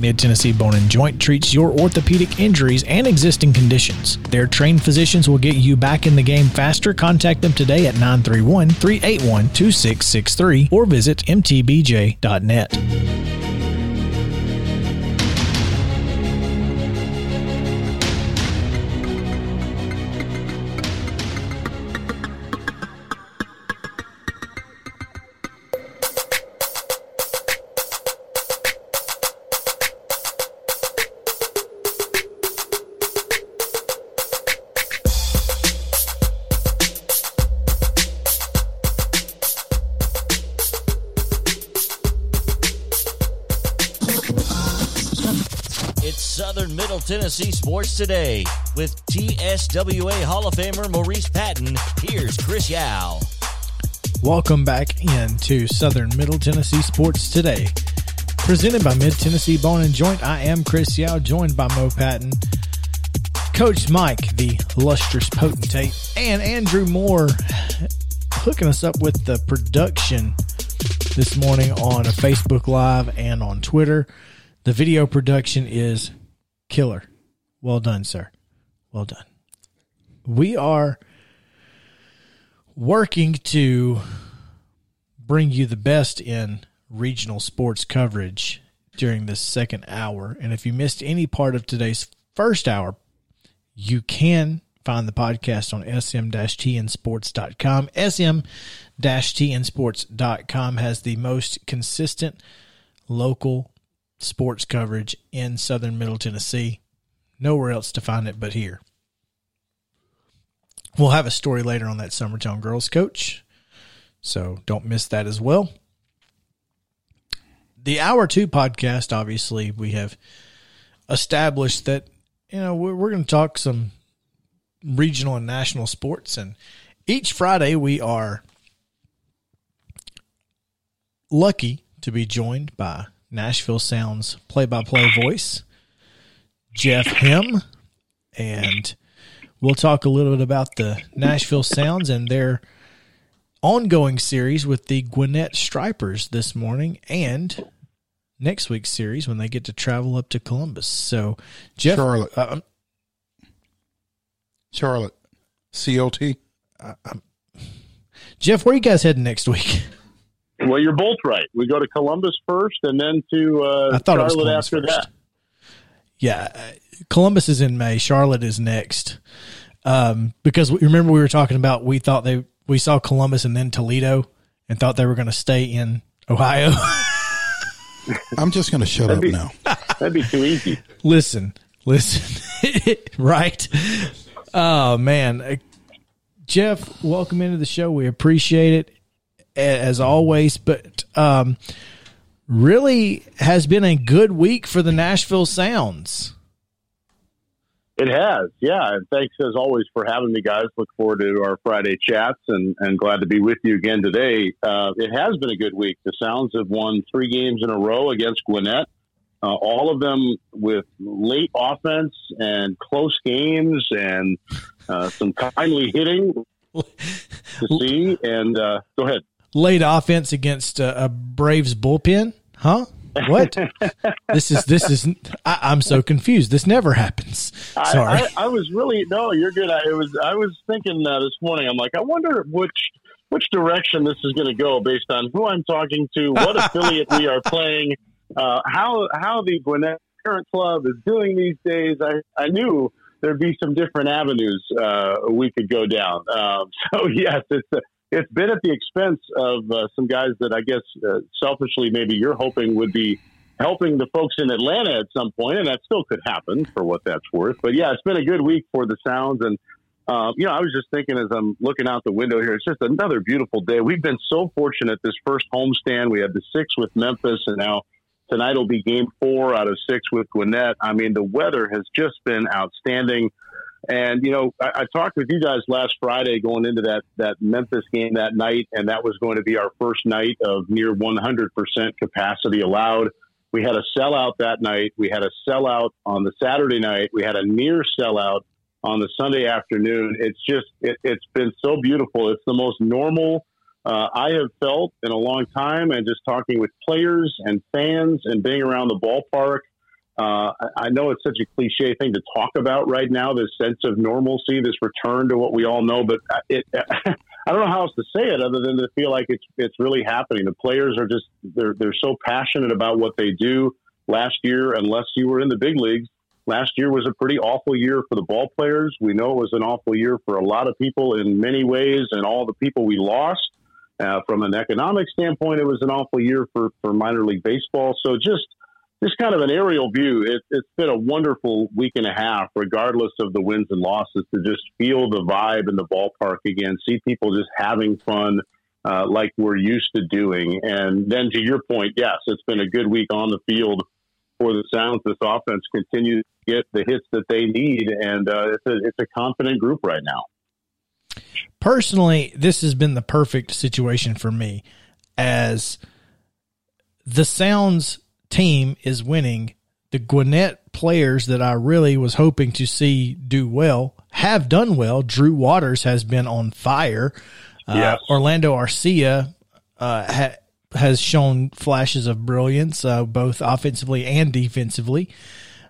Mid Tennessee Bone and Joint treats your orthopedic injuries and existing conditions. Their trained physicians will get you back in the game faster. Contact them today at 931 381 2663 or visit mtbj.net. Sports Today with TSWA Hall of Famer Maurice Patton. Here's Chris Yao. Welcome back into Southern Middle Tennessee Sports Today. Presented by Mid Tennessee Bone and Joint, I am Chris Yao, joined by Mo Patton, Coach Mike, the lustrous potentate, and Andrew Moore hooking us up with the production this morning on a Facebook Live and on Twitter. The video production is killer. Well done, sir. Well done. We are working to bring you the best in regional sports coverage during this second hour. And if you missed any part of today's first hour, you can find the podcast on sm-tnsports.com. sm-tnsports.com has the most consistent local sports coverage in southern middle Tennessee. Nowhere else to find it but here. We'll have a story later on that Summertown Girls coach. So don't miss that as well. The Hour 2 podcast, obviously, we have established that, you know, we're, we're going to talk some regional and national sports. And each Friday, we are lucky to be joined by Nashville Sounds play by play voice, Jeff Hem, And we'll talk a little bit about the Nashville Sounds and their ongoing series with the Gwinnett Stripers this morning and next week's series when they get to travel up to Columbus. So, Jeff. Charlotte. Uh, Charlotte. COT. Jeff, where you guys heading next week? Well, you're both right. We go to Columbus first, and then to uh, I thought it was Charlotte Columbus after first. that. Yeah, uh, Columbus is in May. Charlotte is next. Um, because we, remember we were talking about we thought they we saw Columbus and then Toledo and thought they were going to stay in Ohio. I'm just going to shut up be- now. That'd be too easy. listen, listen, right? Oh man, Uh, Jeff, welcome into the show. We appreciate it as always, but um, really has been a good week for the Nashville Sounds. It has, yeah. And thanks as always for having me, guys. Look forward to our Friday chats, and, and glad to be with you again today. Uh, it has been a good week. The Sounds have won three games in a row against Gwinnett. Uh, all of them with late offense and close games and uh, some timely hitting to see. And uh, go ahead. late offense against a, a Braves bullpen? Huh? What? this is this is. I, I'm so confused. This never happens. Sorry. I, I, I was really no, you're good. I it was I was thinking uh, this morning. I'm like, I wonder which which direction this is going to go based on who I'm talking to, what affiliate we are playing, uh, how how the Gwinnett Parent Club is doing these days. I I knew there'd be some different avenues uh, we could go down. Um, so yes, it's a, it's been at the expense of uh, some guys that I guess uh, selfishly maybe you're hoping would be helping the folks in Atlanta at some point, and that still could happen for what that's worth. But yeah, it's been a good week for the Sounds, and uh, you know, I was just thinking as I'm looking out the window here, it's just another beautiful day. We've been so fortunate this first homestand. We had the six with Memphis, and now tonight will be game four out of six with Gwinnett. I mean, the weather has just been outstanding. And you know, I, I talked with you guys last Friday going into that that Memphis game that night, and that was going to be our first night of near 100 percent capacity allowed. We had a sellout that night. We had a sellout on the Saturday night. We had a near sellout on the Sunday afternoon. It's just it, has been so beautiful. It's the most normal uh, I have felt in a long time, and just talking with players and fans and being around the ballpark. Uh, I know it's such a cliche thing to talk about right now, this sense of normalcy, this return to what we all know, but it, I don't know how else to say it other than to feel like it's it's really happening. The players are just they're they're so passionate about what they do. Last year, unless you were in the big leagues, last year was a pretty awful year for the ball players. We know it was an awful year for a lot of people in many ways, and all the people we lost. Uh, from an economic standpoint, it was an awful year for, for minor league baseball. So just just kind of an aerial view. It, has been a wonderful week and a half, regardless of the wins and losses, to just feel the vibe in the ballpark again, see people just having fun uh, like we're used to doing. And then to your point, yes, it's been a good week on the field for the Sounds. This offense continues to get the hits that they need, and uh, it's, a, it's a confident group right now. Personally, this has been the perfect situation for me as the Sounds team is winning, the Gwinnett players that I really was hoping to see do well have done well. Drew Waters has been on fire. Uh. Orlando Arcia uh, ha- has shown flashes of brilliance, uh, both offensively and defensively.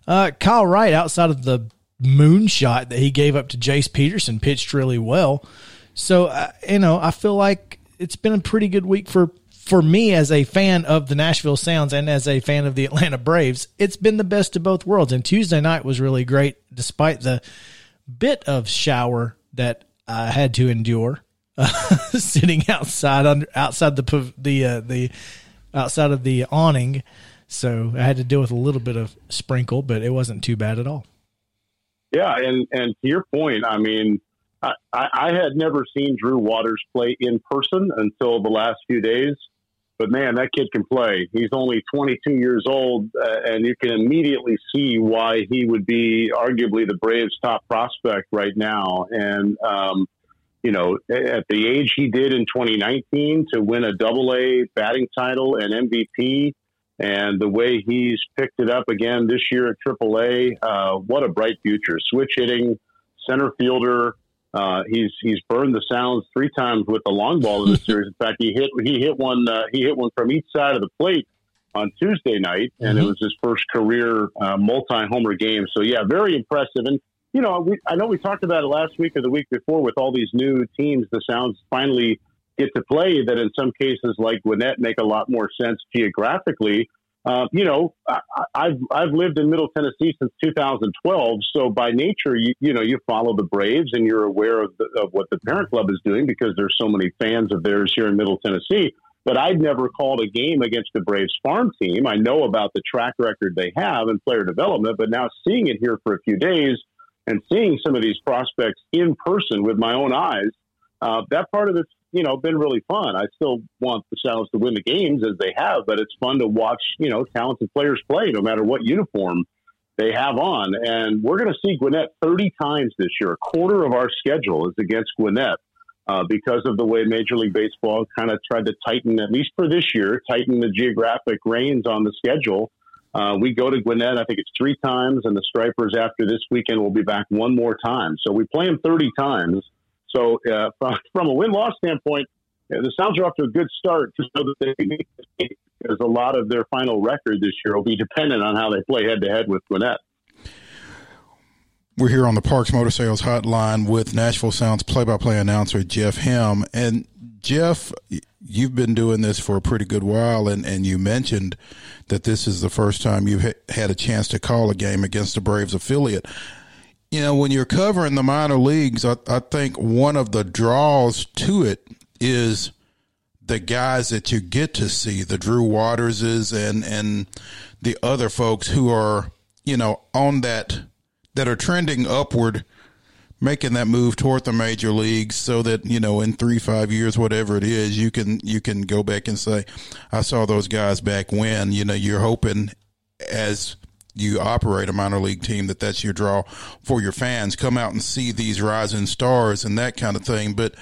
Uh, Kyle Wright, outside of the moonshot that he gave up to Jace Peterson, pitched really well. So, uh, you know, I feel like it's been a pretty good week for for me as a fan of the Nashville Sounds and as a fan of the Atlanta Braves, it's been the best of both worlds. And Tuesday night was really great, despite the bit of shower that I had to endure uh, sitting outside under outside the the uh, the outside of the awning. So I had to deal with a little bit of sprinkle, but it wasn't too bad at all. Yeah, and and to your point, I mean, I, I had never seen Drew Waters play in person until the last few days. But man, that kid can play. He's only 22 years old, uh, and you can immediately see why he would be arguably the Braves' top prospect right now. And, um, you know, at the age he did in 2019 to win a double A batting title and MVP, and the way he's picked it up again this year at Triple A, uh, what a bright future. Switch hitting, center fielder, uh, he's he's burned the sounds three times with the long ball in the series. In fact, he hit he hit one uh, he hit one from each side of the plate on Tuesday night, and mm-hmm. it was his first career uh, multi homer game. So yeah, very impressive. And you know, we, I know we talked about it last week or the week before with all these new teams. The Sounds finally get to play that in some cases, like Gwinnett, make a lot more sense geographically. Uh, you know, I, have I've lived in Middle Tennessee since 2012, so by nature, you you know, you follow the Braves and you're aware of, the, of what the parent club is doing because there's so many fans of theirs here in Middle Tennessee. But I'd never called a game against the Braves farm team. I know about the track record they have in player development, but now seeing it here for a few days and seeing some of these prospects in person with my own eyes, uh, that part of it's you know been really fun. I still want the Sounds to win the games as they have, but it's fun to watch you know talented players play no matter what uniform they have on. And we're going to see Gwinnett 30 times this year. A quarter of our schedule is against Gwinnett. Uh, because of the way Major League Baseball kind of tried to tighten, at least for this year, tighten the geographic reins on the schedule. Uh, we go to Gwinnett, I think it's three times, and the Stripers after this weekend will be back one more time. So we play them 30 times. So uh, from, a win loss standpoint, the Sounds are off to a good start just so that they because a lot of their final record this year will be dependent on how they play head to head with Gwinnett. We're here on the Parks Motor Sales Hotline with Nashville Sounds play-by-play announcer Jeff Hem. And Jeff, you've been doing this for a pretty good while, and, and you mentioned that this is the first time you've had a chance to call a game against a Braves affiliate you know, when you're covering the minor leagues, I, I think one of the draws to it is the guys that you get to see, the Drew Waterses and and the other folks who are, you know, on that that are trending upward, making that move toward the major leagues so that, you know, in three, five years, whatever it is, you can you can go back and say, I saw those guys back when, you know, you're hoping as you operate a minor league team that that's your draw for your fans. Come out and see these rising stars and that kind of thing. But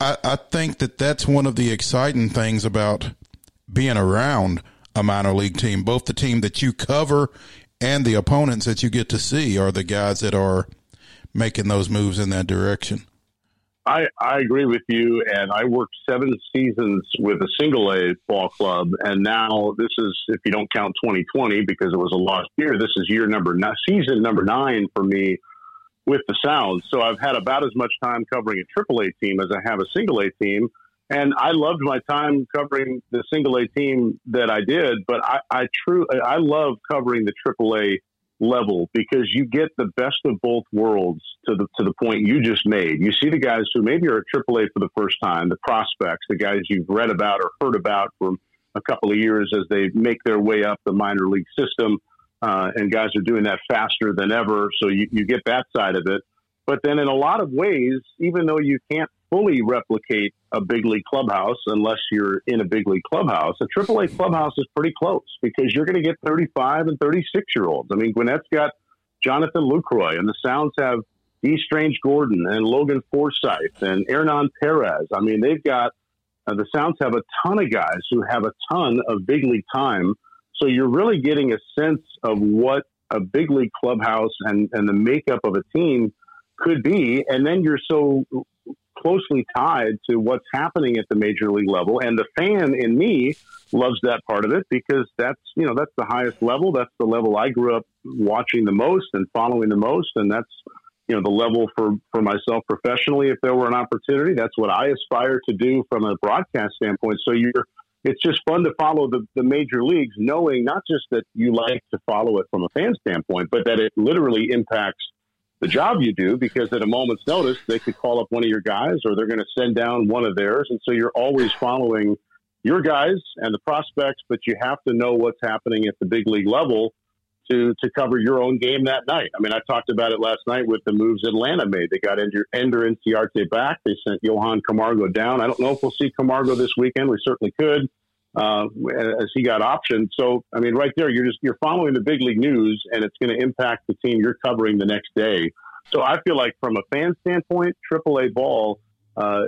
I, I think that that's one of the exciting things about being around a minor league team. Both the team that you cover and the opponents that you get to see are the guys that are making those moves in that direction. I, I agree with you, and I worked seven seasons with a single A ball club, and now this is, if you don't count 2020 because it was a lost year, this is year number nine, season number nine for me with the Sounds. So I've had about as much time covering a Triple A team as I have a single A team, and I loved my time covering the single A team that I did. But I, I true, I love covering the Triple A level because you get the best of both worlds to the to the point you just made. You see the guys who maybe are at AAA for the first time, the prospects, the guys you've read about or heard about for a couple of years as they make their way up the minor league system, uh, and guys are doing that faster than ever. So you, you get that side of it. But then in a lot of ways, even though you can't fully replicate a big league clubhouse unless you're in a big league clubhouse. A AAA clubhouse is pretty close because you're going to get 35 and 36 year olds. I mean, Gwinnett's got Jonathan Lucroy, and the Sounds have Dee Strange-Gordon and Logan Forsythe and Hernan Perez. I mean, they've got uh, the Sounds have a ton of guys who have a ton of big league time. So you're really getting a sense of what a big league clubhouse and, and the makeup of a team could be. And then you're so closely tied to what's happening at the major league level. And the fan in me loves that part of it because that's, you know, that's the highest level. That's the level I grew up watching the most and following the most. And that's, you know, the level for, for myself professionally, if there were an opportunity, that's what I aspire to do from a broadcast standpoint. So you're, it's just fun to follow the, the major leagues, knowing not just that you like to follow it from a fan standpoint, but that it literally impacts the job you do because at a moment's notice they could call up one of your guys or they're going to send down one of theirs. And so you're always following your guys and the prospects but you have to know what's happening at the big league level to to cover your own game that night. I mean i talked about it last night with the moves atlanta made. They got ender, ender Inciarte back. They sent johan camargo down. I don't know if we'll see camargo this weekend. We certainly could uh, as he got optioned. So, I mean, right there, you're just you're following the big league news, and it's going to impact the team you're covering the next day. So, I feel like from a fan standpoint, AAA ball uh,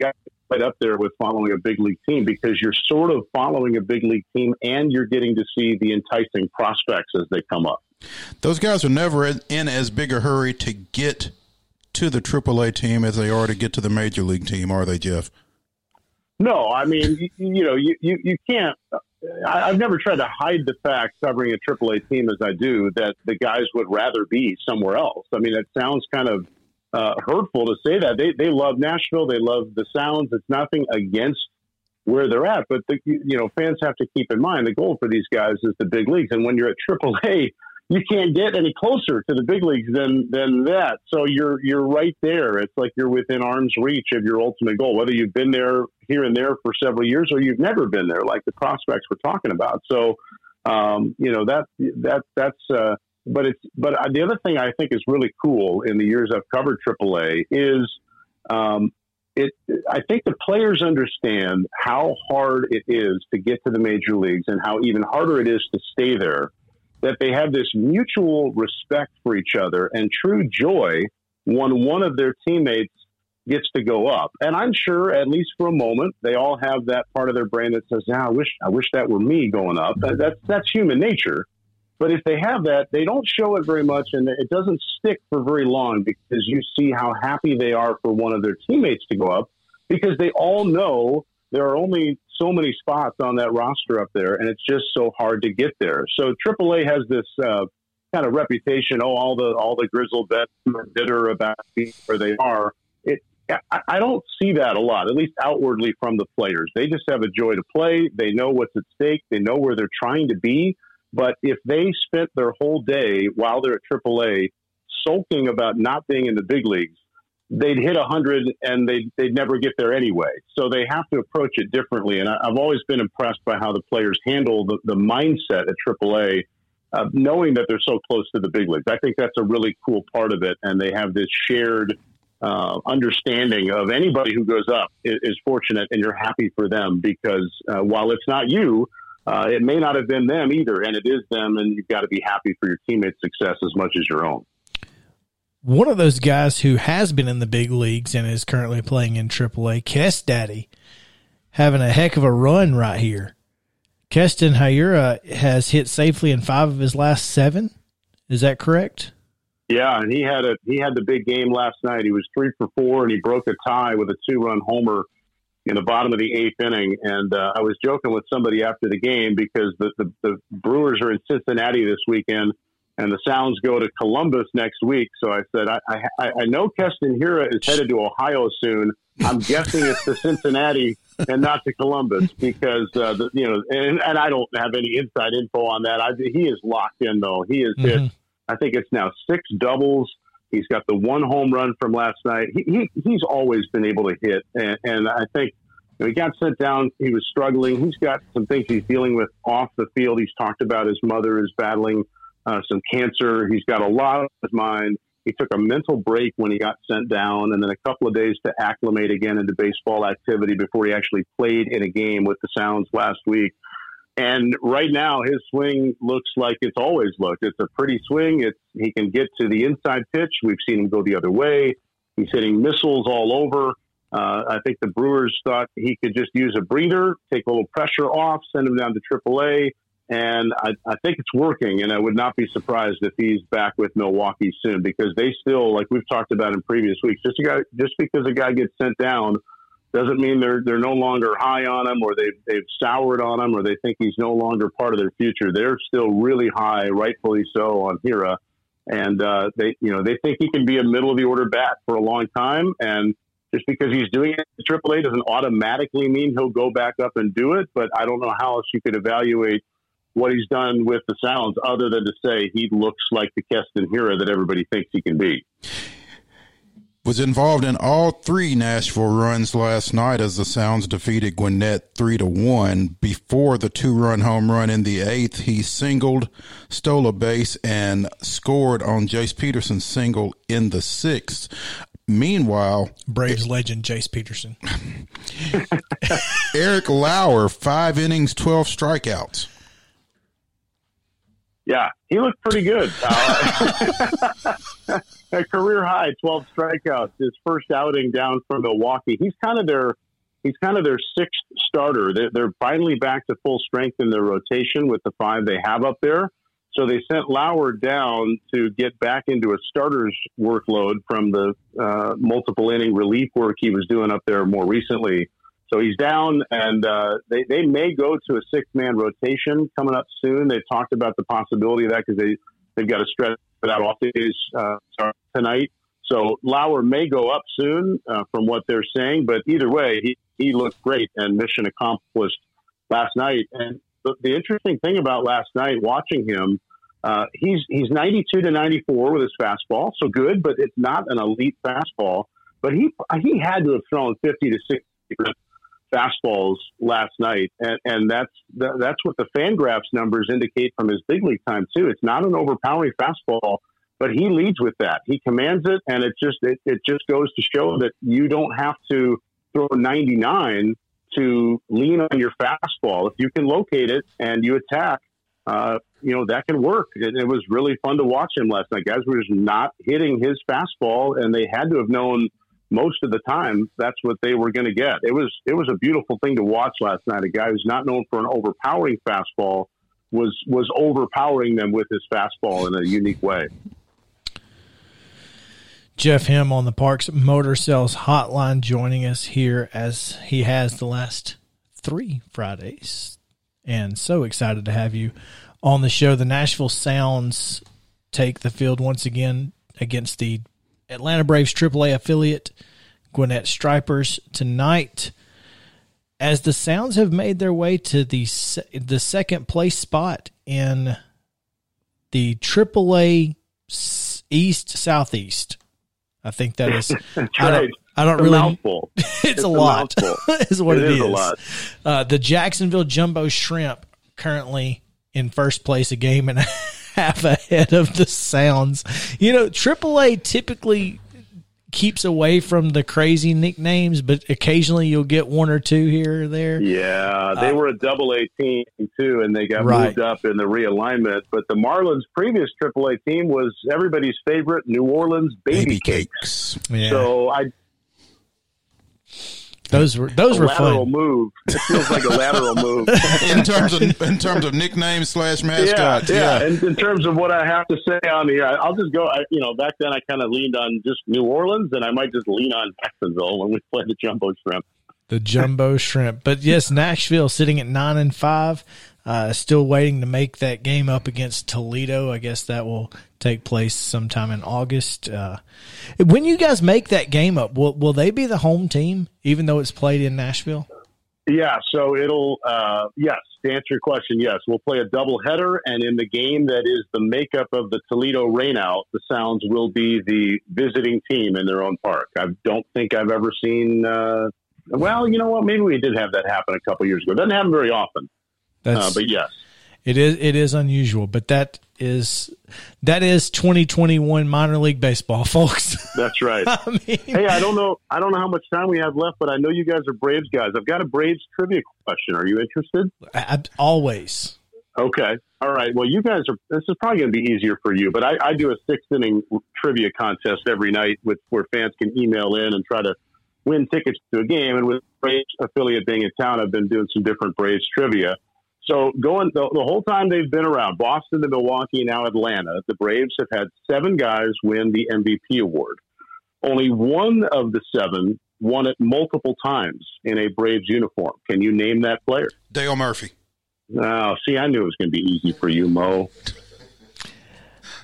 got right up there with following a big league team because you're sort of following a big league team, and you're getting to see the enticing prospects as they come up. Those guys are never in as big a hurry to get to the AAA team as they are to get to the major league team, are they, Jeff? No, I mean, you, you know, you, you, you can't. I, I've never tried to hide the fact covering a AAA team as I do that the guys would rather be somewhere else. I mean, it sounds kind of uh, hurtful to say that. They, they love Nashville. They love the sounds. It's nothing against where they're at, but the, you know, fans have to keep in mind the goal for these guys is the big leagues. And when you're at AAA, you can't get any closer to the big leagues than than that. So you're you're right there. It's like you're within arm's reach of your ultimate goal, whether you've been there here and there for several years or you've never been there, like the prospects we're talking about. So um, you know that that that's. Uh, but it's but the other thing I think is really cool in the years I've covered AAA is um, it. I think the players understand how hard it is to get to the major leagues and how even harder it is to stay there that they have this mutual respect for each other and true joy when one of their teammates gets to go up. And I'm sure, at least for a moment, they all have that part of their brain that says, "Yeah, I wish, I wish that were me going up." That's that's human nature. But if they have that, they don't show it very much, and it doesn't stick for very long because you see how happy they are for one of their teammates to go up because they all know there are only so many spots on that roster up there, and it's just so hard to get there. So AAA has this uh, kind of reputation. Oh, all the all the grizzled vets are bitter about being where they are. It, I, I don't see that a lot, at least outwardly from the players. They just have a joy to play. They know what's at stake. They know where they're trying to be. But if they spent their whole day while they're at AAA sulking about not being in the big leagues, they'd hit 100 and they'd, they'd never get there anyway. So they have to approach it differently. And I, have always been impressed by how the players handle the, the mindset at AAA, uh, knowing that they're so close to the big leagues. I think that's a really cool part of it. And they have this shared uh, understanding of anybody who goes up is, is, fortunate and you're happy for them because uh, while it's not you, uh, it may not have been them either, and it is them, and you've got to be happy for your teammates' success as much as your own. One of those guys who has been in the big leagues and is currently playing in AAA, Kest Daddy, having a heck of a run right here. Keston Hiura has hit safely in five of his last seven. Is that correct? Yeah, and he had a he had the big game last night. He was three for four, and he broke a tie with a two run homer in the bottom of the eighth inning. And uh, I was joking with somebody after the game because the, the, the Brewers are in Cincinnati this weekend, and the Sounds go to Columbus next week. So I said, I I, I know Keston Hiura is headed to Ohio soon. I'm guessing it's to Cincinnati and not to Columbus because uh, the, you know, and, and I don't have any inside info on that. I, he is locked in though. He has mm-hmm. hit. I think it's now six doubles. He's got the one home run from last night. He, he he's always been able to hit, and, and I think you know, he got sent down. He was struggling. He's got some things he's dealing with off the field. He's talked about his mother is battling uh, some cancer. He's got a lot on his mind. He took a mental break when he got sent down, and then a couple of days to acclimate again into baseball activity before he actually played in a game with the Sounds last week. And right now, his swing looks like it's always looked. It's a pretty swing. It's he can get to the inside pitch. We've seen him go the other way. He's hitting missiles all over. Uh, I think the Brewers thought he could just use a breather, take a little pressure off, send him down to AAA, and I, I think it's working. And I would not be surprised if he's back with Milwaukee soon because they still, like we've talked about in previous weeks, just a guy, just because a guy gets sent down doesn't mean they're they're no longer high on him or they've they've soured on him or they think he's no longer part of their future. They're still really high, rightfully so, on Hiura, and uh, they you know they think he can be a middle of the order bat for a long time. And just because he's doing it at AAA doesn't automatically mean he'll go back up and do it. But I don't know how else you could evaluate what he's done with the Sounds other than to say he looks like the Keston Hiura that everybody thinks he can be was involved in all three Nashville runs last night as the Sounds defeated Gwinnett three to one. Before the two-run home run in the eighth, he singled, stole a base, and scored on Jace Peterson's single in the sixth. Meanwhile, Braves it, legend Jace Peterson, Eric Lauer, five innings, twelve strikeouts. Yeah, he looked pretty good. Uh, a career high, 12 strikeouts. His first outing down from Milwaukee. He's kind of their he's kind of their sixth starter. They're, they're finally back to full strength in their rotation with the five they have up there. So they sent Lauer down to get back into a starter's workload from the uh, multiple inning relief work he was doing up there more recently. So he's down, and uh, they, they may go to a six man rotation coming up soon. They've talked about the possibility of that because they, they've got to stretch without off days uh, tonight. So Lauer may go up soon uh, from what they're saying, but either way, he, he looked great and mission accomplished last night. And the, the interesting thing about last night, watching him, uh, he's he's 92 to 94 with his fastball, so good, but it's not an elite fastball. But he he had to have thrown 50 to 60 fastballs last night, and, and that's that's what the Fangraphs numbers indicate from his big league time too. It's not an overpowering fastball, but he leads with that. He commands it, and it just it, it just goes to show that you don't have to throw 99 to lean on your fastball. If you can locate it and you attack, uh, you know that can work. It, it was really fun to watch him last night. Guys were just not hitting his fastball, and they had to have known most of the time that's what they were going to get. It was it was a beautiful thing to watch last night. A guy who's not known for an overpowering fastball was was overpowering them with his fastball in a unique way. Jeff Hem on the Parks Motor Sales Hotline joining us here as he has the last three Fridays. And so excited to have you on the show. The Nashville Sounds take the field once again against the Atlanta Braves AAA affiliate Gwinnett Stripers tonight. As the Sounds have made their way to the the second place spot in the AAA East Southeast, I think that is. I don't, I don't really. Mouthful. it's, it's, a, lot. is what it, it is. is. A lot. Uh, the Jacksonville Jumbo Shrimp currently in first place, a game and half ahead of the Sounds. You know, AAA typically keeps away from the crazy nicknames, but occasionally you'll get one or two here or there. Yeah, they uh, were a double A team too, and they got right. moved up in the realignment. But the Marlins' previous triple A team was everybody's favorite New Orleans Baby, Baby Cakes. Cakes. Yeah. So I those were those a were lateral fun. move. It feels like a lateral move in terms of in terms of nicknames slash mascots. Yeah, yeah. yeah. In, in, terms of what I have to say on here, I'll just go. I, you know, back then I kind of leaned on just New Orleans, and I might just lean on Jacksonville when we play the jumbo shrimp. The jumbo shrimp, but yes, Nashville sitting at nine and five. Uh, still waiting to make that game up against Toledo. I guess that will take place sometime in August. Uh, when you guys make that game up, will will they be the home team, even though it's played in Nashville? Yeah, so it'll uh, yes. To answer your question, yes, we'll play a double header, and in the game that is the makeup of the Toledo rainout, the Sounds will be the visiting team in their own park. I don't think I've ever seen. Uh, well, you know what? Maybe we did have that happen a couple years ago. It doesn't happen very often. That's, uh, but yes, it is it is unusual, but that is that is 2021 minor league baseball, folks. That's right. I mean, hey, I don't know I don't know how much time we have left, but I know you guys are Braves guys. I've got a Braves trivia question. Are you interested? I, always. Okay. All right. Well, you guys are. This is probably going to be easier for you, but I, I do a six inning trivia contest every night with where fans can email in and try to win tickets to a game. And with Braves affiliate being in town, I've been doing some different Braves trivia. So going the, the, whole time they've been around, Boston to Milwaukee, now Atlanta, the Braves have had seven guys win the MVP award. Only one of the seven won it multiple times in a Braves uniform. Can you name that player? Dale Murphy. Oh, see, I knew it was going to be easy for you, Mo.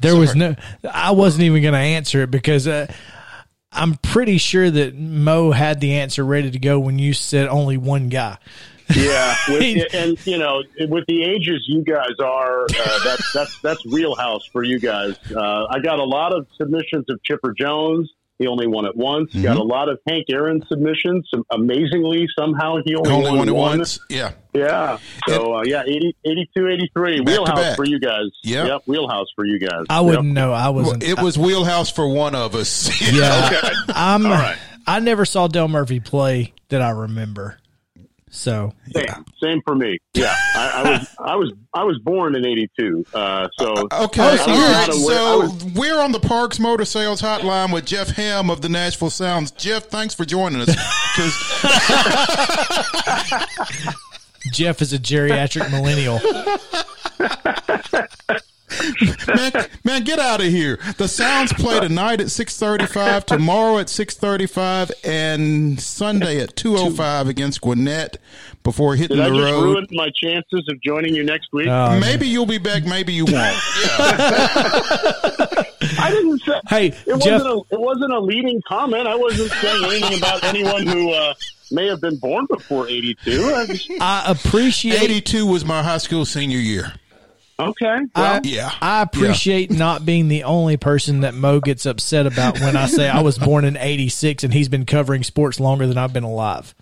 There Sorry. was no. I wasn't even going to answer it because. Uh, I'm pretty sure that Mo had the answer ready to go when you said only one guy. Yeah, with, and you know, with the ages you guys are, uh, that's that's that's wheelhouse for you guys. Uh, I got a lot of submissions of Chipper Jones. He only won it once. Mm-hmm. Got a lot of Hank Aaron submissions. Amazingly, somehow he only, only won, it once. Yeah. Yeah. So, uh, yeah, 80, 82, 83. Wheelhouse for you guys. Yep. yep. Wheelhouse for you guys. I wouldn't yep. know. I wasn't. It was wheelhouse for one of us. yeah. okay. I'm, All right. I never saw Dale Murphy play that I remember. So same, yeah. same for me. Yeah, I, I, was I was I was born in '82. Uh, so uh, okay, oh, so, so was, we're on the Parks Motor Sales Hotline with Jeff Hem of the Nashville Sounds. Jeff, thanks for joining us. Because Jeff is a geriatric millennial. man, man, get out of here. The Sounds play tonight at six thirty-five, tomorrow at six thirty-five, and Sunday at two oh five against Gwinnett before hitting Did the I just road. Ruin my chances of joining you next week. Uh, maybe you'll be back. Maybe you won't. I didn't say. Hey, it Jeff, wasn't a it wasn't a leading comment. I wasn't saying anything about anyone who. Uh, may have been born before 82. I, I appreciate 82 was my high school senior year. Okay. Well, I, yeah. I appreciate yeah. not being the only person that Mo gets upset about when I say I was born in 86 and he's been covering sports longer than I've been alive.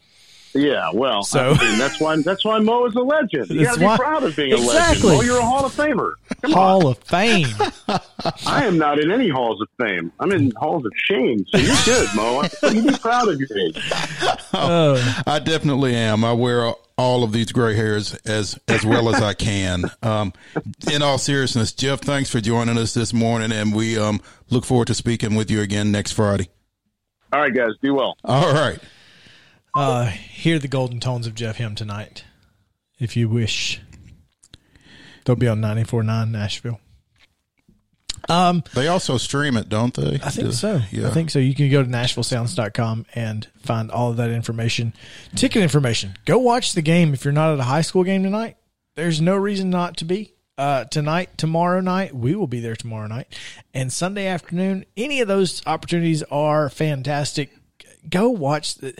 Yeah, well, so I mean, that's why that's why Mo is a legend. You got to be proud of being exactly. a legend. Mo, you're a Hall of Famer. Come Hall on. of Fame. I am not in any halls of fame. I'm in halls of shame. So you're good, Mo. You be proud of your age. Oh, I definitely am. I wear all of these gray hairs as as well as I can. Um, in all seriousness, Jeff, thanks for joining us this morning, and we um, look forward to speaking with you again next Friday. All right, guys, be well. All right. Uh, hear the golden tones of Jeff Hem tonight, if you wish. They'll be on 94.9 Nashville. Um, they also stream it, don't they? I think so. Yeah. I think so. You can go to NashvilleSounds.com and find all of that information. Ticket information. Go watch the game if you're not at a high school game tonight. There's no reason not to be. Uh, tonight, tomorrow night, we will be there tomorrow night, and Sunday afternoon. Any of those opportunities are fantastic. Go watch the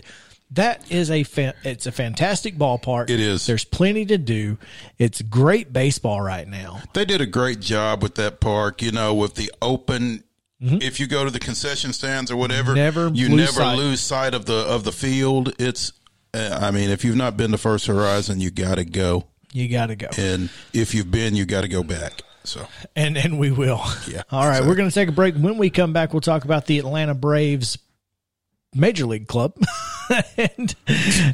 that is a fa- it's a fantastic ballpark. It is. There's plenty to do. It's great baseball right now. They did a great job with that park. You know, with the open. Mm-hmm. If you go to the concession stands or whatever, never you never sight. lose sight of the of the field. It's. Uh, I mean, if you've not been to First Horizon, you got to go. You got to go. And if you've been, you got to go back. So and and we will. Yeah. All right, exactly. we're going to take a break. When we come back, we'll talk about the Atlanta Braves Major League Club and,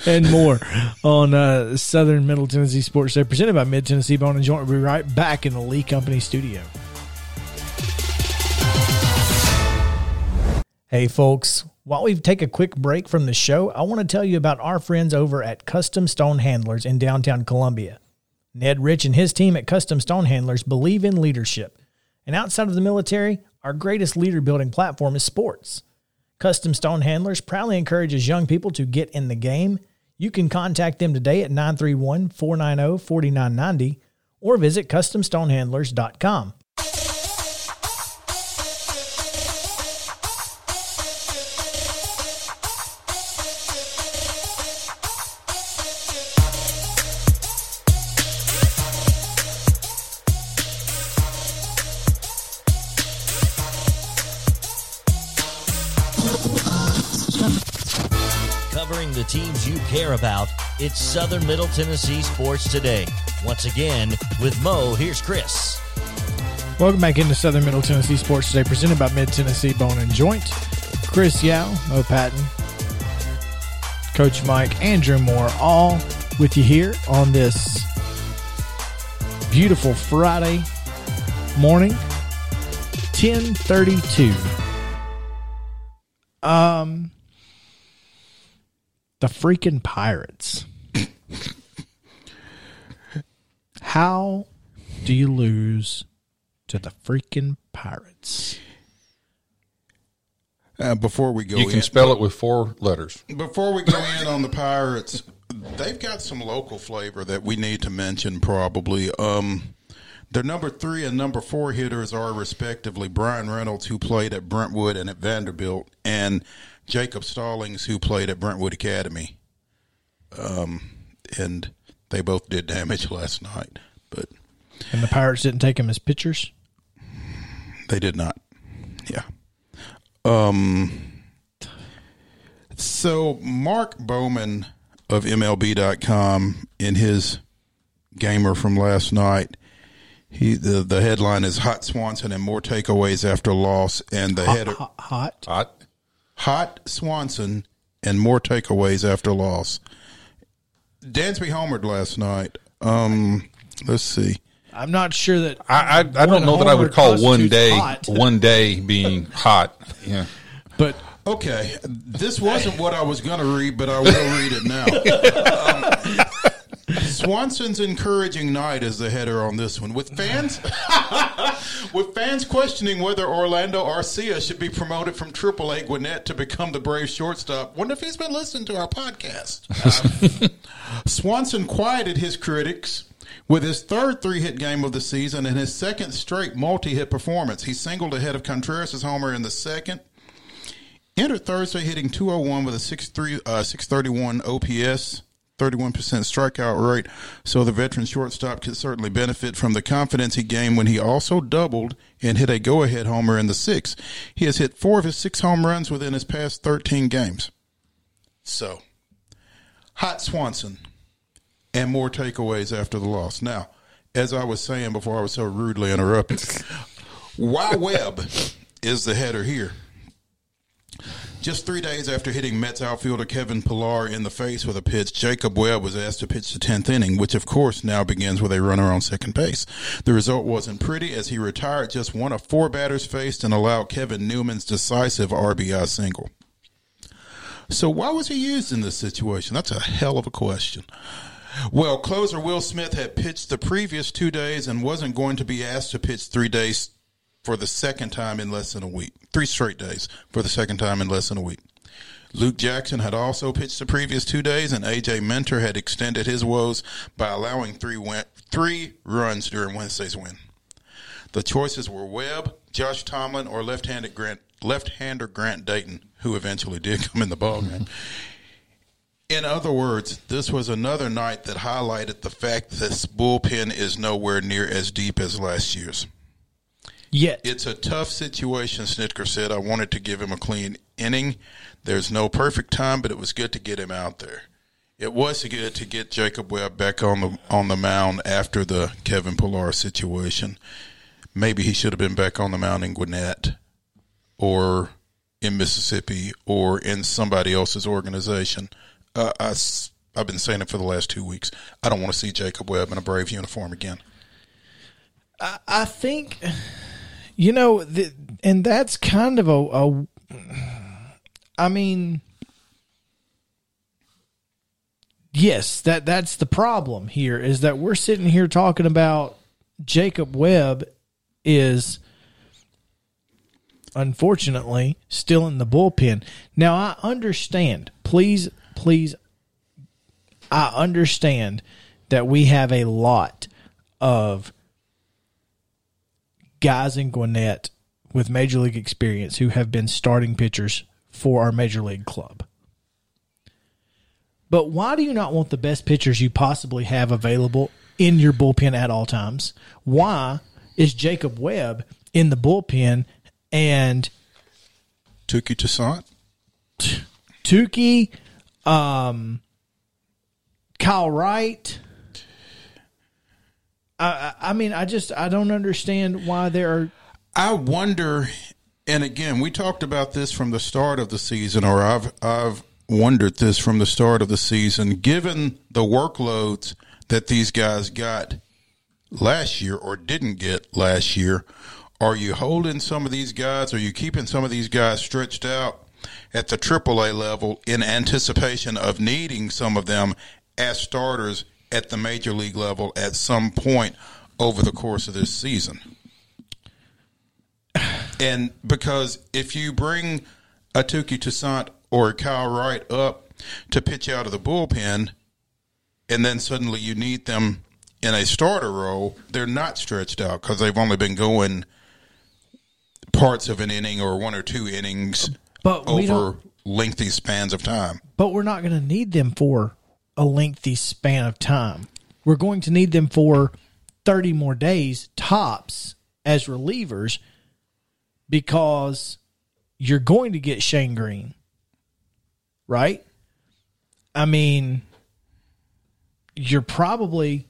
and more on uh, Southern Middle Tennessee Sports Day, presented by Mid Tennessee Bone and Joint. We'll be right back in the Lee Company studio. Hey, folks. While we take a quick break from the show, I want to tell you about our friends over at Custom Stone Handlers in downtown Columbia. Ned Rich and his team at Custom Stone Handlers believe in leadership. And outside of the military, our greatest leader building platform is sports. Custom Stone Handlers proudly encourages young people to get in the game. You can contact them today at 931 490 4990 or visit CustomStonehandlers.com. teams you care about, it's Southern Middle Tennessee Sports Today. Once again, with Mo, here's Chris. Welcome back into Southern Middle Tennessee Sports Today, presented by Mid Tennessee Bone and Joint. Chris Yao, Mo Patton, Coach Mike, Andrew Moore, all with you here on this beautiful Friday morning, ten thirty-two. Um, the freaking Pirates. How do you lose to the freaking Pirates? Uh, before we go You in, can spell it with four letters. before we go in on the Pirates, they've got some local flavor that we need to mention. Probably, um, their number three and number four hitters are respectively Bryan Reynolds, who played at Brentwood and at Vanderbilt, and Jacob Stallings, who played at Brentwood Academy. Um, and they both did damage last night, but And the Pirates didn't take him as pitchers. They did not. Yeah. Um. So Mark Bowman of MLB.com in his gamer from last night, he the the headline is Hot Swanson and more takeaways after loss, and the header Hot, hot. Hot. Hot Swanson and more takeaways after loss. Dansby homered last night. Um, let's see. I'm not sure that I I, I don't know that I would call one day hot. one day being hot. Yeah. but Okay, this wasn't what I was going to read, but I will read it now. Um, Swanson's encouraging night is the header on this one, with fans with fans questioning whether Orlando Arcia should be promoted from AAA Gwinnett to become the Braves shortstop. Wonder if he's been listening to our podcast. Um, Swanson quieted his critics with his third three hit game of the season and his second straight multi hit performance. He singled ahead of Contreras' homer in the second. Entered Thursday hitting 201 with a 6-3, uh, 631 OPS, 31% strikeout rate. So the veteran shortstop could certainly benefit from the confidence he gained when he also doubled and hit a go ahead homer in the sixth. He has hit four of his six home runs within his past 13 games. So, Hot Swanson and more takeaways after the loss. Now, as I was saying before I was so rudely interrupted, Why Webb is the header here. Just three days after hitting Mets outfielder Kevin Pillar in the face with a pitch, Jacob Webb was asked to pitch the 10th inning, which of course now begins with a runner on second base. The result wasn't pretty as he retired just one of four batters faced and allowed Kevin Newman's decisive RBI single. So why was he used in this situation? That's a hell of a question. Well, closer Will Smith had pitched the previous two days and wasn't going to be asked to pitch three days for the second time in less than a week. Three straight days for the second time in less than a week. Luke Jackson had also pitched the previous two days, and AJ Minter had extended his woes by allowing three win- three runs during Wednesday's win. The choices were Webb, Josh Tomlin, or left-handed Grant left-hander Grant Dayton, who eventually did come in the ballgame. In other words, this was another night that highlighted the fact that this bullpen is nowhere near as deep as last year's. Yet It's a tough situation, Snitker said. I wanted to give him a clean inning. There's no perfect time, but it was good to get him out there. It was good to get Jacob Webb back on the on the mound after the Kevin Pillar situation. Maybe he should have been back on the mound in Gwinnett or in Mississippi or in somebody else's organization. Uh, I, have been saying it for the last two weeks. I don't want to see Jacob Webb in a Braves uniform again. I, I think, you know, the, and that's kind of a, a I mean, yes, that that's the problem here is that we're sitting here talking about Jacob Webb is unfortunately still in the bullpen. Now I understand. Please, please I understand that we have a lot of guys in Gwinnett with major league experience who have been starting pitchers for our major league club. But why do you not want the best pitchers you possibly have available in your bullpen at all times? Why is Jacob Webb in the bullpen and Touki Toussaint? Touki, um, Kyle Wright. I, I mean, I just I don't understand why there are. I wonder, and again, we talked about this from the start of the season, or I've I've wondered this from the start of the season. Given the workloads that these guys got last year or didn't get last year, are you holding some of these guys? Are you keeping some of these guys stretched out at the AAA level in anticipation of needing some of them as starters at the major league level at some point over the course of this season. And because if you bring a Touki Toussaint or Kyle Wright up to pitch out of the bullpen, and then suddenly you need them in a starter role, they're not stretched out because they've only been going parts of an inning or one or two innings but over lengthy spans of time. But we're not going to need them for a lengthy span of time. We're going to need them for 30 more days tops as relievers because you're going to get Shane Greene, Right? I mean, you're probably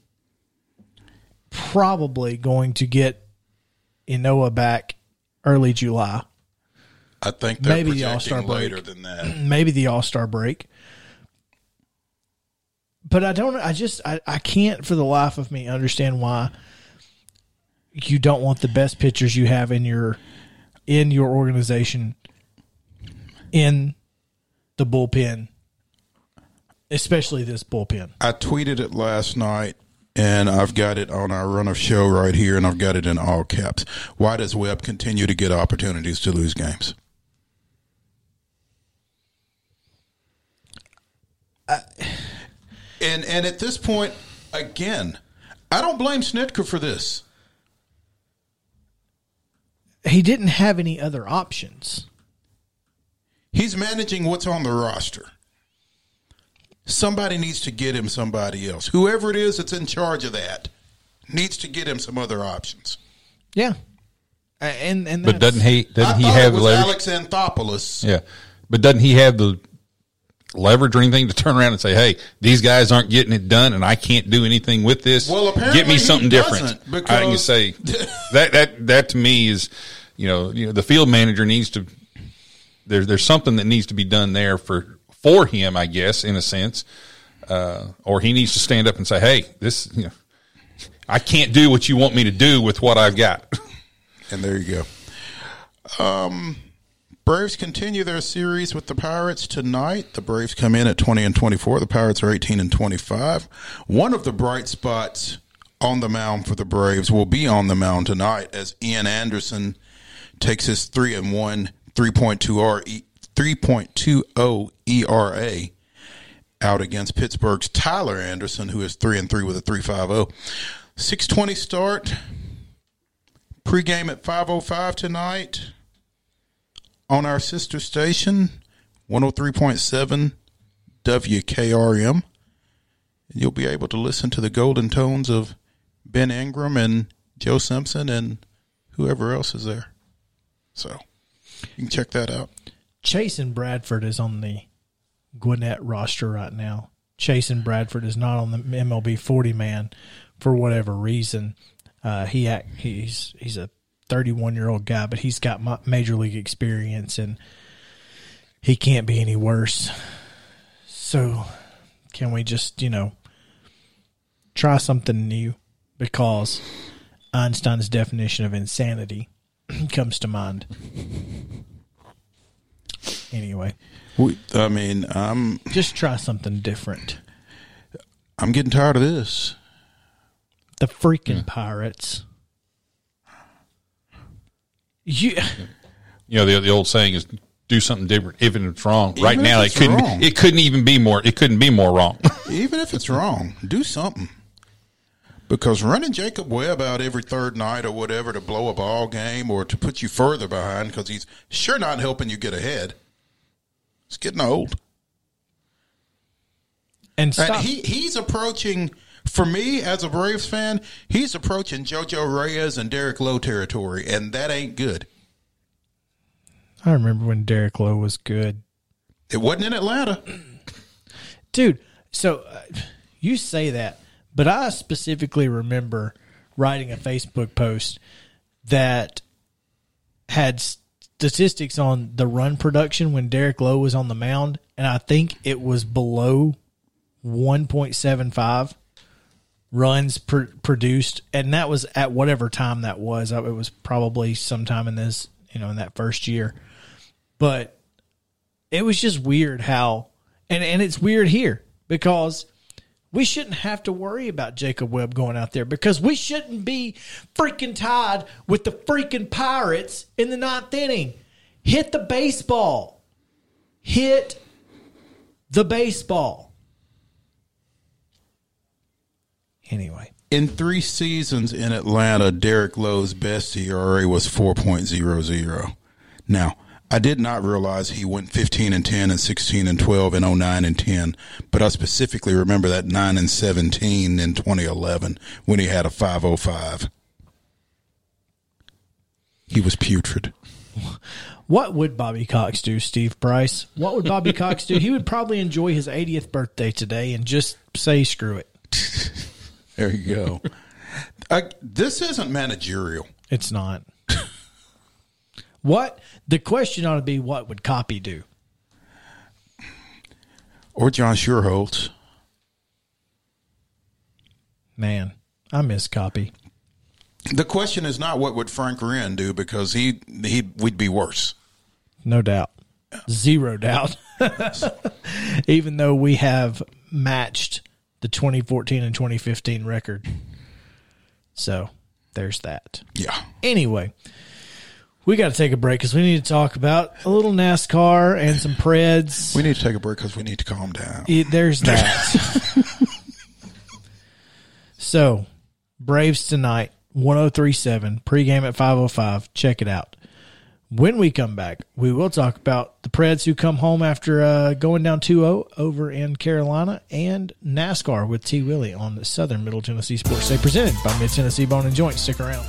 probably going to get Ynoa back early July. I think maybe the All Star break later than that. Maybe the All Star break but I don't. I just I, I can't for the life of me understand why you don't want the best pitchers you have in your in your organization in the bullpen, especially this bullpen. I tweeted it last night and I've got it on our run of show right here, and I've got it in all caps. Why does Webb continue to get opportunities to lose games? I, and and at this point, again, I don't blame Snitker for this. He didn't have any other options. He's managing what's on the roster. Somebody needs to get him somebody else. Whoever it is that's in charge of that needs to get him some other options. Yeah. And and but doesn't he doesn't I he have Alex Anthopoulos? Yeah, but doesn't he have the leverage or anything to turn around and say, "Hey, these guys aren't getting it done, and I can't do anything with this. Well, apparently get me something different." I can say that that that to me is, you know, you know, the field manager needs to. There's there's something that needs to be done there for for him, I guess, in a sense, uh, or he needs to stand up and say, "Hey, this, you know, I can't do what you want me to do with what I've got." And there you go. Um Braves continue their series with the Pirates tonight. The Braves come in at 20 and 24. The Pirates are 18 and 25. One of the bright spots on the mound for the Braves will be on the mound tonight as Ian Anderson takes his 3 and 1 3.2 3.20 ERA out against Pittsburgh's Tyler Anderson who is 3 and 3 with a 3.50. 620 start. Pregame at 5:05 tonight on our sister station, 103.7 WKRM. You'll be able to listen to the golden tones of Ben Ingram and Joe Simpson and whoever else is there. So you can check that out. Chasen Bradford is on the Gwinnett roster right now. Chasen Bradford is not on the MLB 40 man for whatever reason. Uh, he he's he's a 31 year old guy, but he's got major league experience and he can't be any worse. So, can we just, you know, try something new? Because Einstein's definition of insanity comes to mind. Anyway, we, I mean, I'm just try something different. I'm getting tired of this. The freaking yeah. pirates. You, you know the the old saying is do something different even if it's wrong. Even right now, it couldn't wrong. it couldn't even be more it couldn't be more wrong. even if it's wrong, do something. Because running Jacob Webb out every third night or whatever to blow a ball game or to put you further behind because he's sure not helping you get ahead. It's getting old. And, and he he's approaching for me as a Braves fan, he's approaching JoJo Reyes and Derek Lowe territory, and that ain't good. I remember when Derek Lowe was good. It wasn't in Atlanta, dude. So uh, you say that but I specifically remember writing a Facebook post that had statistics on the run production when Derek Lowe was on the mound, and I think it was below 1.75 runs pr- produced, and that was at whatever time that was. It was probably sometime in this, you know, in that first year. But it was just weird how, and and it's weird here because we shouldn't have to worry about Jacob Webb going out there because we shouldn't be freaking tied with the freaking Pirates in the ninth inning. Hit the baseball. Hit the baseball. Anyway. In three seasons in Atlanta, Derek Lowe's best ERA was 4.00. Now, I did not realize he went 15 and 10 and 16 and 12 and 09 and 10, but I specifically remember that 9 and 17 in 2011 when he had a 505. He was putrid. What would Bobby Cox do, Steve Price? What would Bobby Cox do? He would probably enjoy his 80th birthday today and just say screw it. there you go. I, this isn't managerial. It's not. What the question ought to be: What would copy do? Or John Schuerholz. Man, I miss copy. The question is not what would Frank Wren do because he he we'd be worse. No doubt, zero doubt. Even though we have matched the 2014 and 2015 record, so there's that. Yeah. Anyway, we got to take a break because we need to talk about a little NASCAR and some Preds. We need to take a break because we need to calm down. there's that. so, Braves tonight, 1037, pregame at 505. Check it out. When we come back, we will talk about the Preds who come home after uh, going down 2 0 over in Carolina and NASCAR with T. Willie on the Southern Middle Tennessee Sports Day presented by Mid Tennessee Bone and Joint. Stick around.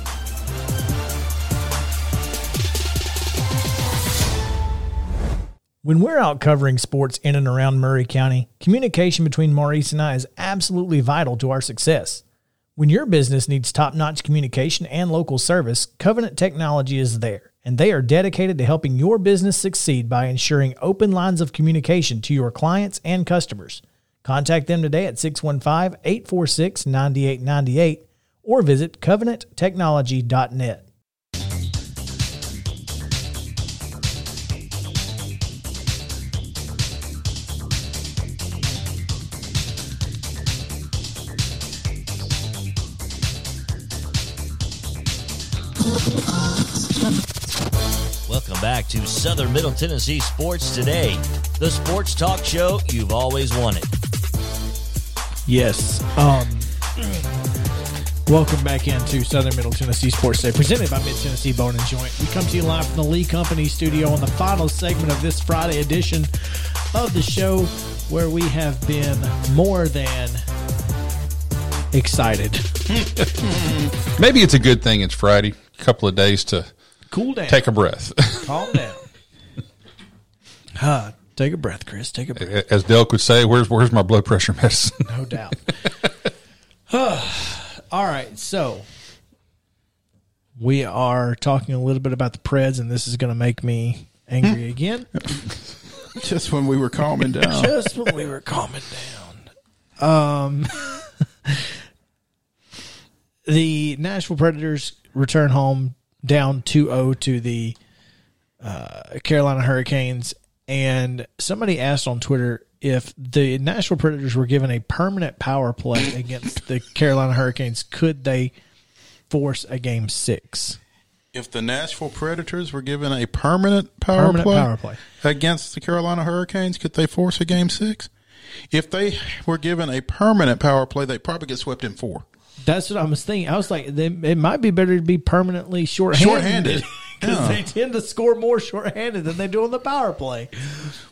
When we're out covering sports in and around Maury County, communication between Maurice and I is absolutely vital to our success. When your business needs top notch communication and local service, Covenant Technology is there, and they are dedicated to helping your business succeed by ensuring open lines of communication to your clients and customers. Contact them today at 615 846 9898 or visit covenanttechnology.net. back to Southern Middle Tennessee Sports Today, the sports talk show you've always wanted. Yes. Um, welcome back into Southern Middle Tennessee Sports Day, presented by Mid Tennessee Bone and Joint. We come to you live from the Lee Company studio on the final segment of this Friday edition of the show, where we have been more than excited. Maybe it's a good thing it's Friday. A couple of days to cool down, take a breath, calm down. huh, take a breath, Chris. Take a breath. As Delk would say, "Where's where's my blood pressure medicine?" no doubt. All right, so we are talking a little bit about the Preds, and this is going to make me angry again. Just when we were calming down. Just when we were calming down. Um, the Nashville Predators return home down 2-0 to the uh, Carolina Hurricanes, and somebody asked on Twitter if the Nashville Predators were given a permanent power play against the Carolina Hurricanes, could they force a game six? If the Nashville Predators were given a permanent power, permanent play, power play against the Carolina Hurricanes, could they force a game six? If they were given a permanent power play, they'd probably get swept in four. That's what I was thinking. I was like, they, it might be better to be permanently shorthanded. Shorthanded. Because yeah. they tend to score more shorthanded than they do on the power play.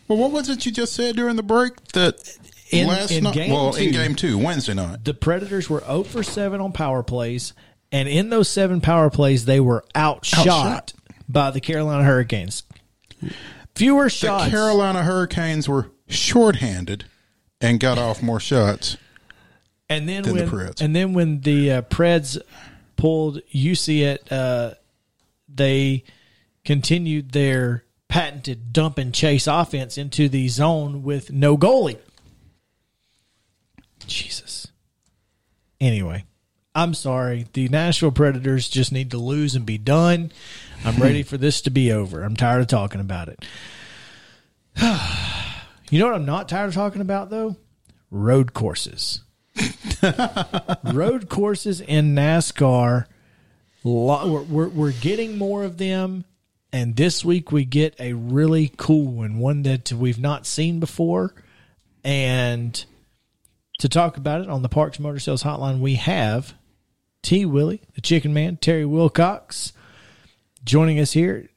Well, what was it you just said during the break? That in, last in night, game well, two, in game two, Wednesday night, the Predators were 0 for 7 on power plays, and in those seven power plays, they were outshot, outshot. by the Carolina Hurricanes. Fewer shots. The Carolina Hurricanes were shorthanded and got off more shots. And then when the and then when the uh, Preds pulled UC at uh, they continued their patented dump and chase offense into the zone with no goalie. Jesus. Anyway, I'm sorry. The Nashville Predators just need to lose and be done. I'm ready for this to be over. I'm tired of talking about it. you know what I'm not tired of talking about, though? Road courses. Road courses in NASCAR we're, we're, we're getting more of them. And this week we get a really cool one, one that we've not seen before. And to talk about it on the Parks Motor Sales Hotline, we have T. Willie, the Chicken Man, Terry Wilcox, joining us here.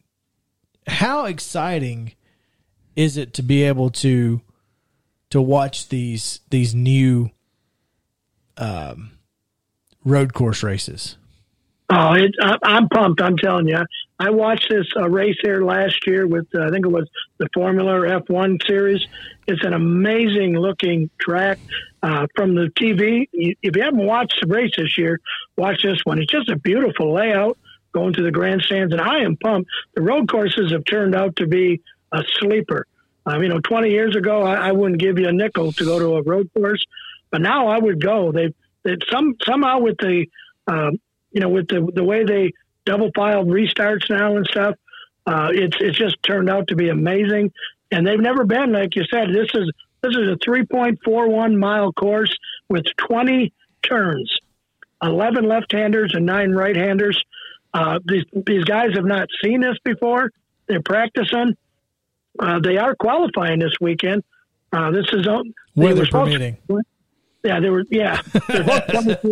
How exciting is it to be able to to watch these these new um, road course races? Oh, it, I, I'm pumped. I'm telling you. I watched this uh, race here last year with, uh, I think it was the Formula F1 series. It's an amazing looking track uh, from the TV. If you haven't watched the race this year, watch this one. It's just a beautiful layout going to the grandstands, and I am pumped. The road courses have turned out to be a sleeper. Um, you know, 20 years ago, I, I wouldn't give you a nickel to go to a road course, but now I would go. They, they some somehow with the um, you know, with the the way they double filed restarts now and stuff, uh, it's it's just turned out to be amazing. And they've never been like you said. This is this is a 3.41 mile course with 20 turns, 11 left-handers and nine right-handers. Uh, these these guys have not seen this before. They're practicing. Uh, they are qualifying this weekend. Uh, this is weather permitting. To, yeah, they were. Yeah, they're both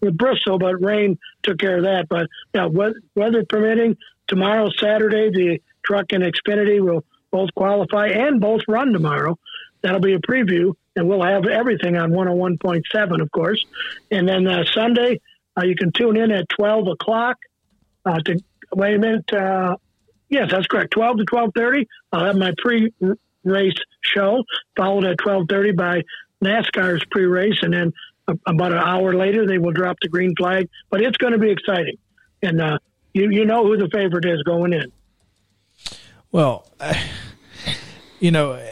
with Bristol, but rain took care of that. But yeah, weather permitting, tomorrow Saturday, the truck and Xfinity will both qualify and both run tomorrow. That'll be a preview, and we'll have everything on 101.7, of course. And then uh, Sunday, uh, you can tune in at 12 o'clock. Uh, to wait a minute. Uh, yes, that's correct. 12 to 12:30. I'll have my pre-race show, followed at 12:30 by NASCAR's pre-race, and then about an hour later they will drop the green flag. But it's going to be exciting, and uh, you you know who the favorite is going in. Well, uh, you know,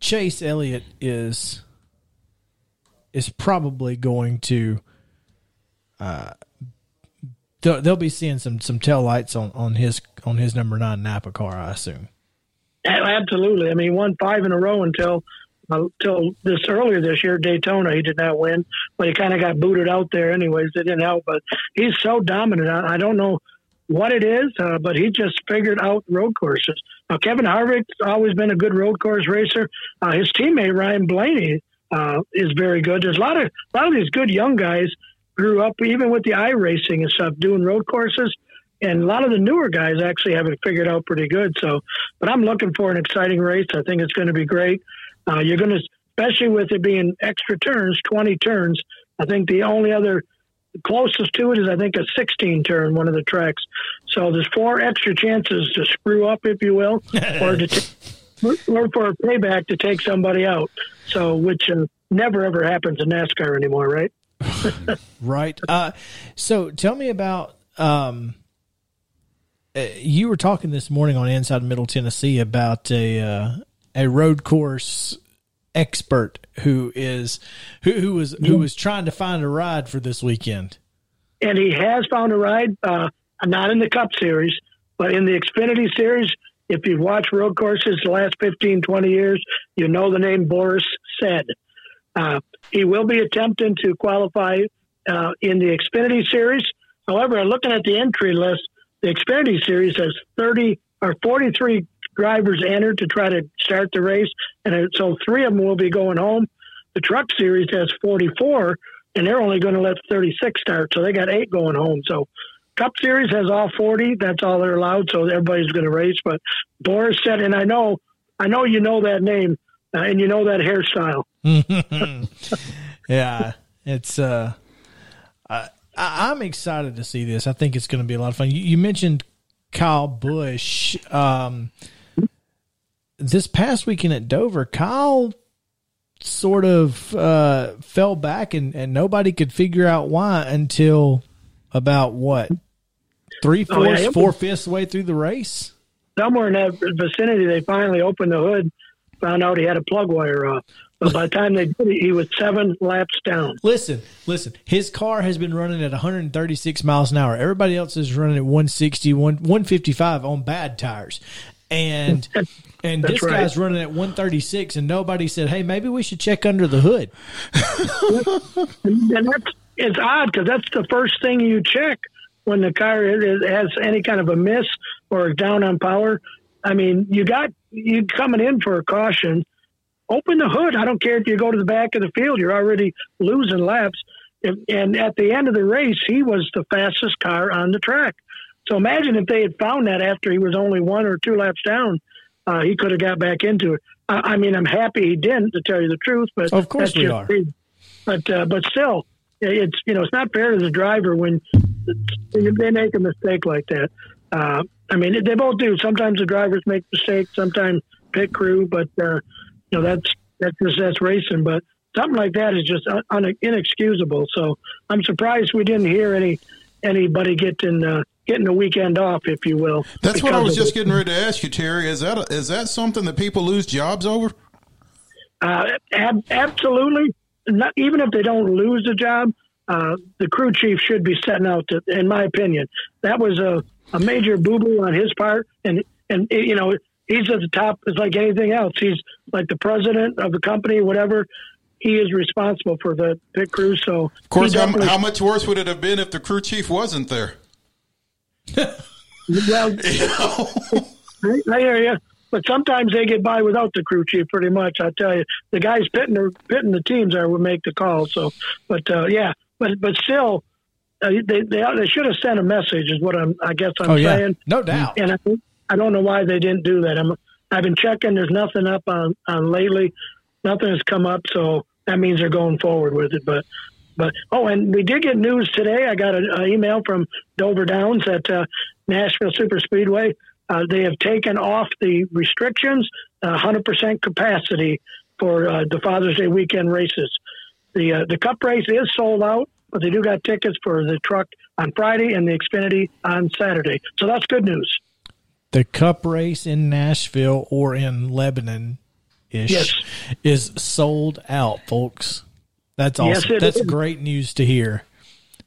Chase Elliott is is probably going to. Uh, they'll, they'll be seeing some some tail lights on, on his on his number nine Napa car, I assume. Absolutely. I mean, won five in a row until until this earlier this year, Daytona, he did not win, but he kind of got booted out there anyways. It didn't help, but he's so dominant. I, I don't know what it is, uh, but he just figured out road courses. Now, Kevin Harvick's always been a good road course racer. Uh, his teammate Ryan Blaney uh, is very good. There's a lot of a lot of these good young guys grew up even with the iRacing and stuff doing road courses. And a lot of the newer guys actually have it figured out pretty good. So, but I'm looking for an exciting race. I think it's going to be great. Uh, you're going to, especially with it being extra turns, 20 turns. I think the only other closest to it is, I think, a 16 turn, one of the tracks. So there's four extra chances to screw up, if you will, or to t- or for a payback to take somebody out. So, which uh, never ever happens in NASCAR anymore, right? right. Uh, so tell me about. Um, uh, you were talking this morning on Inside Middle Tennessee about a uh, a road course expert who is who, who was who was trying to find a ride for this weekend. And he has found a ride, uh, not in the Cup Series, but in the Xfinity Series. If you've watched road courses the last 15, 20 years, you know the name Boris Said. Uh, he will be attempting to qualify uh, in the Xfinity Series. However, looking at the entry list, the Xfinity Series has 30 or 43 drivers entered to try to start the race, and so three of them will be going home. The Truck Series has 44, and they're only going to let 36 start, so they got eight going home. So Cup Series has all 40. That's all they're allowed, so everybody's going to race. But Boris Said, and I know, I know you know that name, uh, and you know that hairstyle. yeah, it's. uh I, I'm excited to see this. I think it's going to be a lot of fun. You, you mentioned Kyle Busch. Um, this past weekend at Dover, Kyle sort of uh, fell back and, and nobody could figure out why until about what three fourths, oh, yeah, four fifths way through the race. Somewhere in that vicinity, they finally opened the hood, found out he had a plug wire off. But by the time they did it, he was seven laps down. Listen, listen. His car has been running at 136 miles an hour. Everybody else is running at 160, 155 on bad tires. And and That's this right. guy's running at 136, and nobody said, "Hey, maybe we should check under the hood." and that's it's odd because that's the first thing you check when the car has any kind of a miss or down on power. I mean, you got you coming in for a caution. Open the hood. I don't care if you go to the back of the field. You're already losing laps. And at the end of the race, he was the fastest car on the track. So imagine if they had found that after he was only one or two laps down, uh, he could have got back into it. I, I, mean, I'm happy he didn't, to tell you the truth. But of course we are. But uh, but still, it's you know it's not fair to the driver when they make a mistake like that. Uh, I mean, they both do. Sometimes the drivers make mistakes. Sometimes pit crew, but uh, you know that's that's just that's racing. But something like that is just un- inexcusable. So I'm surprised we didn't hear any anybody getting uh, getting a weekend off, if you will. That's what I was just getting ready to ask you, Terry. Is that a, is that something that people lose jobs over? Uh, ab- absolutely. Not, even if they don't lose a job, uh, the crew chief should be setting out. To, in my opinion, that was a, a major boo boo on his part, and and you know he's at the top. It's like anything else. He's like the president of the company, whatever. He is responsible for the pit crew. So, of course, how, how much worse would it have been if the crew chief wasn't there? Well, I, I hear you. But sometimes they get by without the crew chief. Pretty much, I tell you, the guys pitting the pitting the teams are would make the call. So, but uh, yeah, but but still, uh, they, they they should have sent a message. Is what I'm. I guess I'm oh, saying. Yeah. No doubt. And I, I don't know why they didn't do that. I'm. I've been checking. There's nothing up on on lately. Nothing has come up. So that means they're going forward with it. But but oh, and we did get news today. I got an email from Dover Downs at uh, Nashville Super Speedway. Uh, they have taken off the restrictions, uh, 100% capacity for uh, the Father's Day weekend races. The uh, the Cup race is sold out, but they do got tickets for the truck on Friday and the Xfinity on Saturday. So that's good news. The Cup race in Nashville or in Lebanon ish yes. is sold out, folks. That's awesome. Yes, That's is. great news to hear.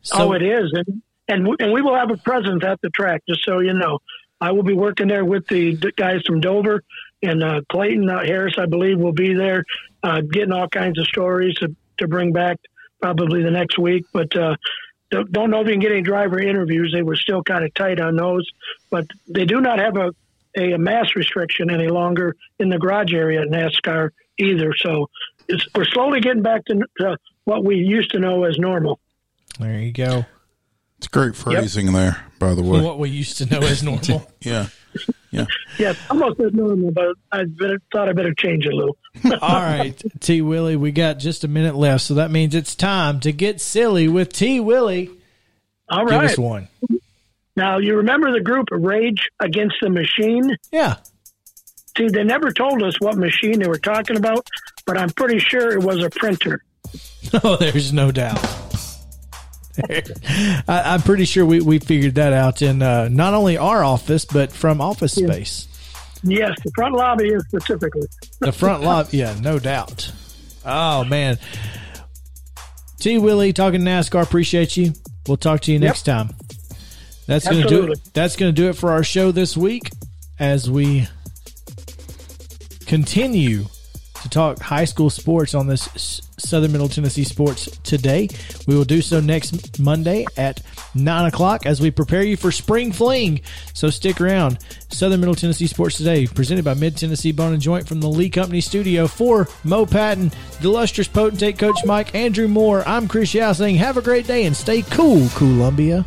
So, oh, it is, and and we, and we will have a presence at the track. Just so you know, I will be working there with the guys from Dover and uh, Clayton uh, Harris. I believe will be there, uh, getting all kinds of stories to, to bring back probably the next week. But uh, don't, don't know if you can get any driver interviews. They were still kind of tight on those, but they do not have a a mass restriction any longer in the garage area at NASCAR either. So we're slowly getting back to, to, what we used to know as normal. There you go. It's great phrasing yep. there, by the way. What we used to know as normal. yeah. Yeah. yeah, almost as normal, but I better, thought I better change it a little. All right, T Willie, we got just a minute left, so that means it's time to get silly with T Willie. All right. Give us one. Now, you remember the group Rage Against the Machine? Yeah. See, they never told us what machine they were talking about, but I'm pretty sure it was a printer. Oh, there's no doubt. I, am pretty sure we, we figured that out in uh, not only our office, but from Office yeah. Space. Yes, the front lobby is specifically. the front lobby, yeah, no doubt. Oh man, T Willie talking NASCAR. Appreciate you. We'll talk to you next yep. time. That's gonna do it. That's gonna do it for our show this week. As we continue to talk high school sports on this Southern Middle Tennessee Sports today. We will do so next Monday at 9 o'clock as we prepare you for spring fling. So stick around. Southern Middle Tennessee Sports Today, presented by Mid Tennessee Bone and Joint from the Lee Company Studio. For Mo Patton, the illustrious potentate Coach Mike, Andrew Moore, I'm Chris Yao saying have a great day and stay cool, Columbia.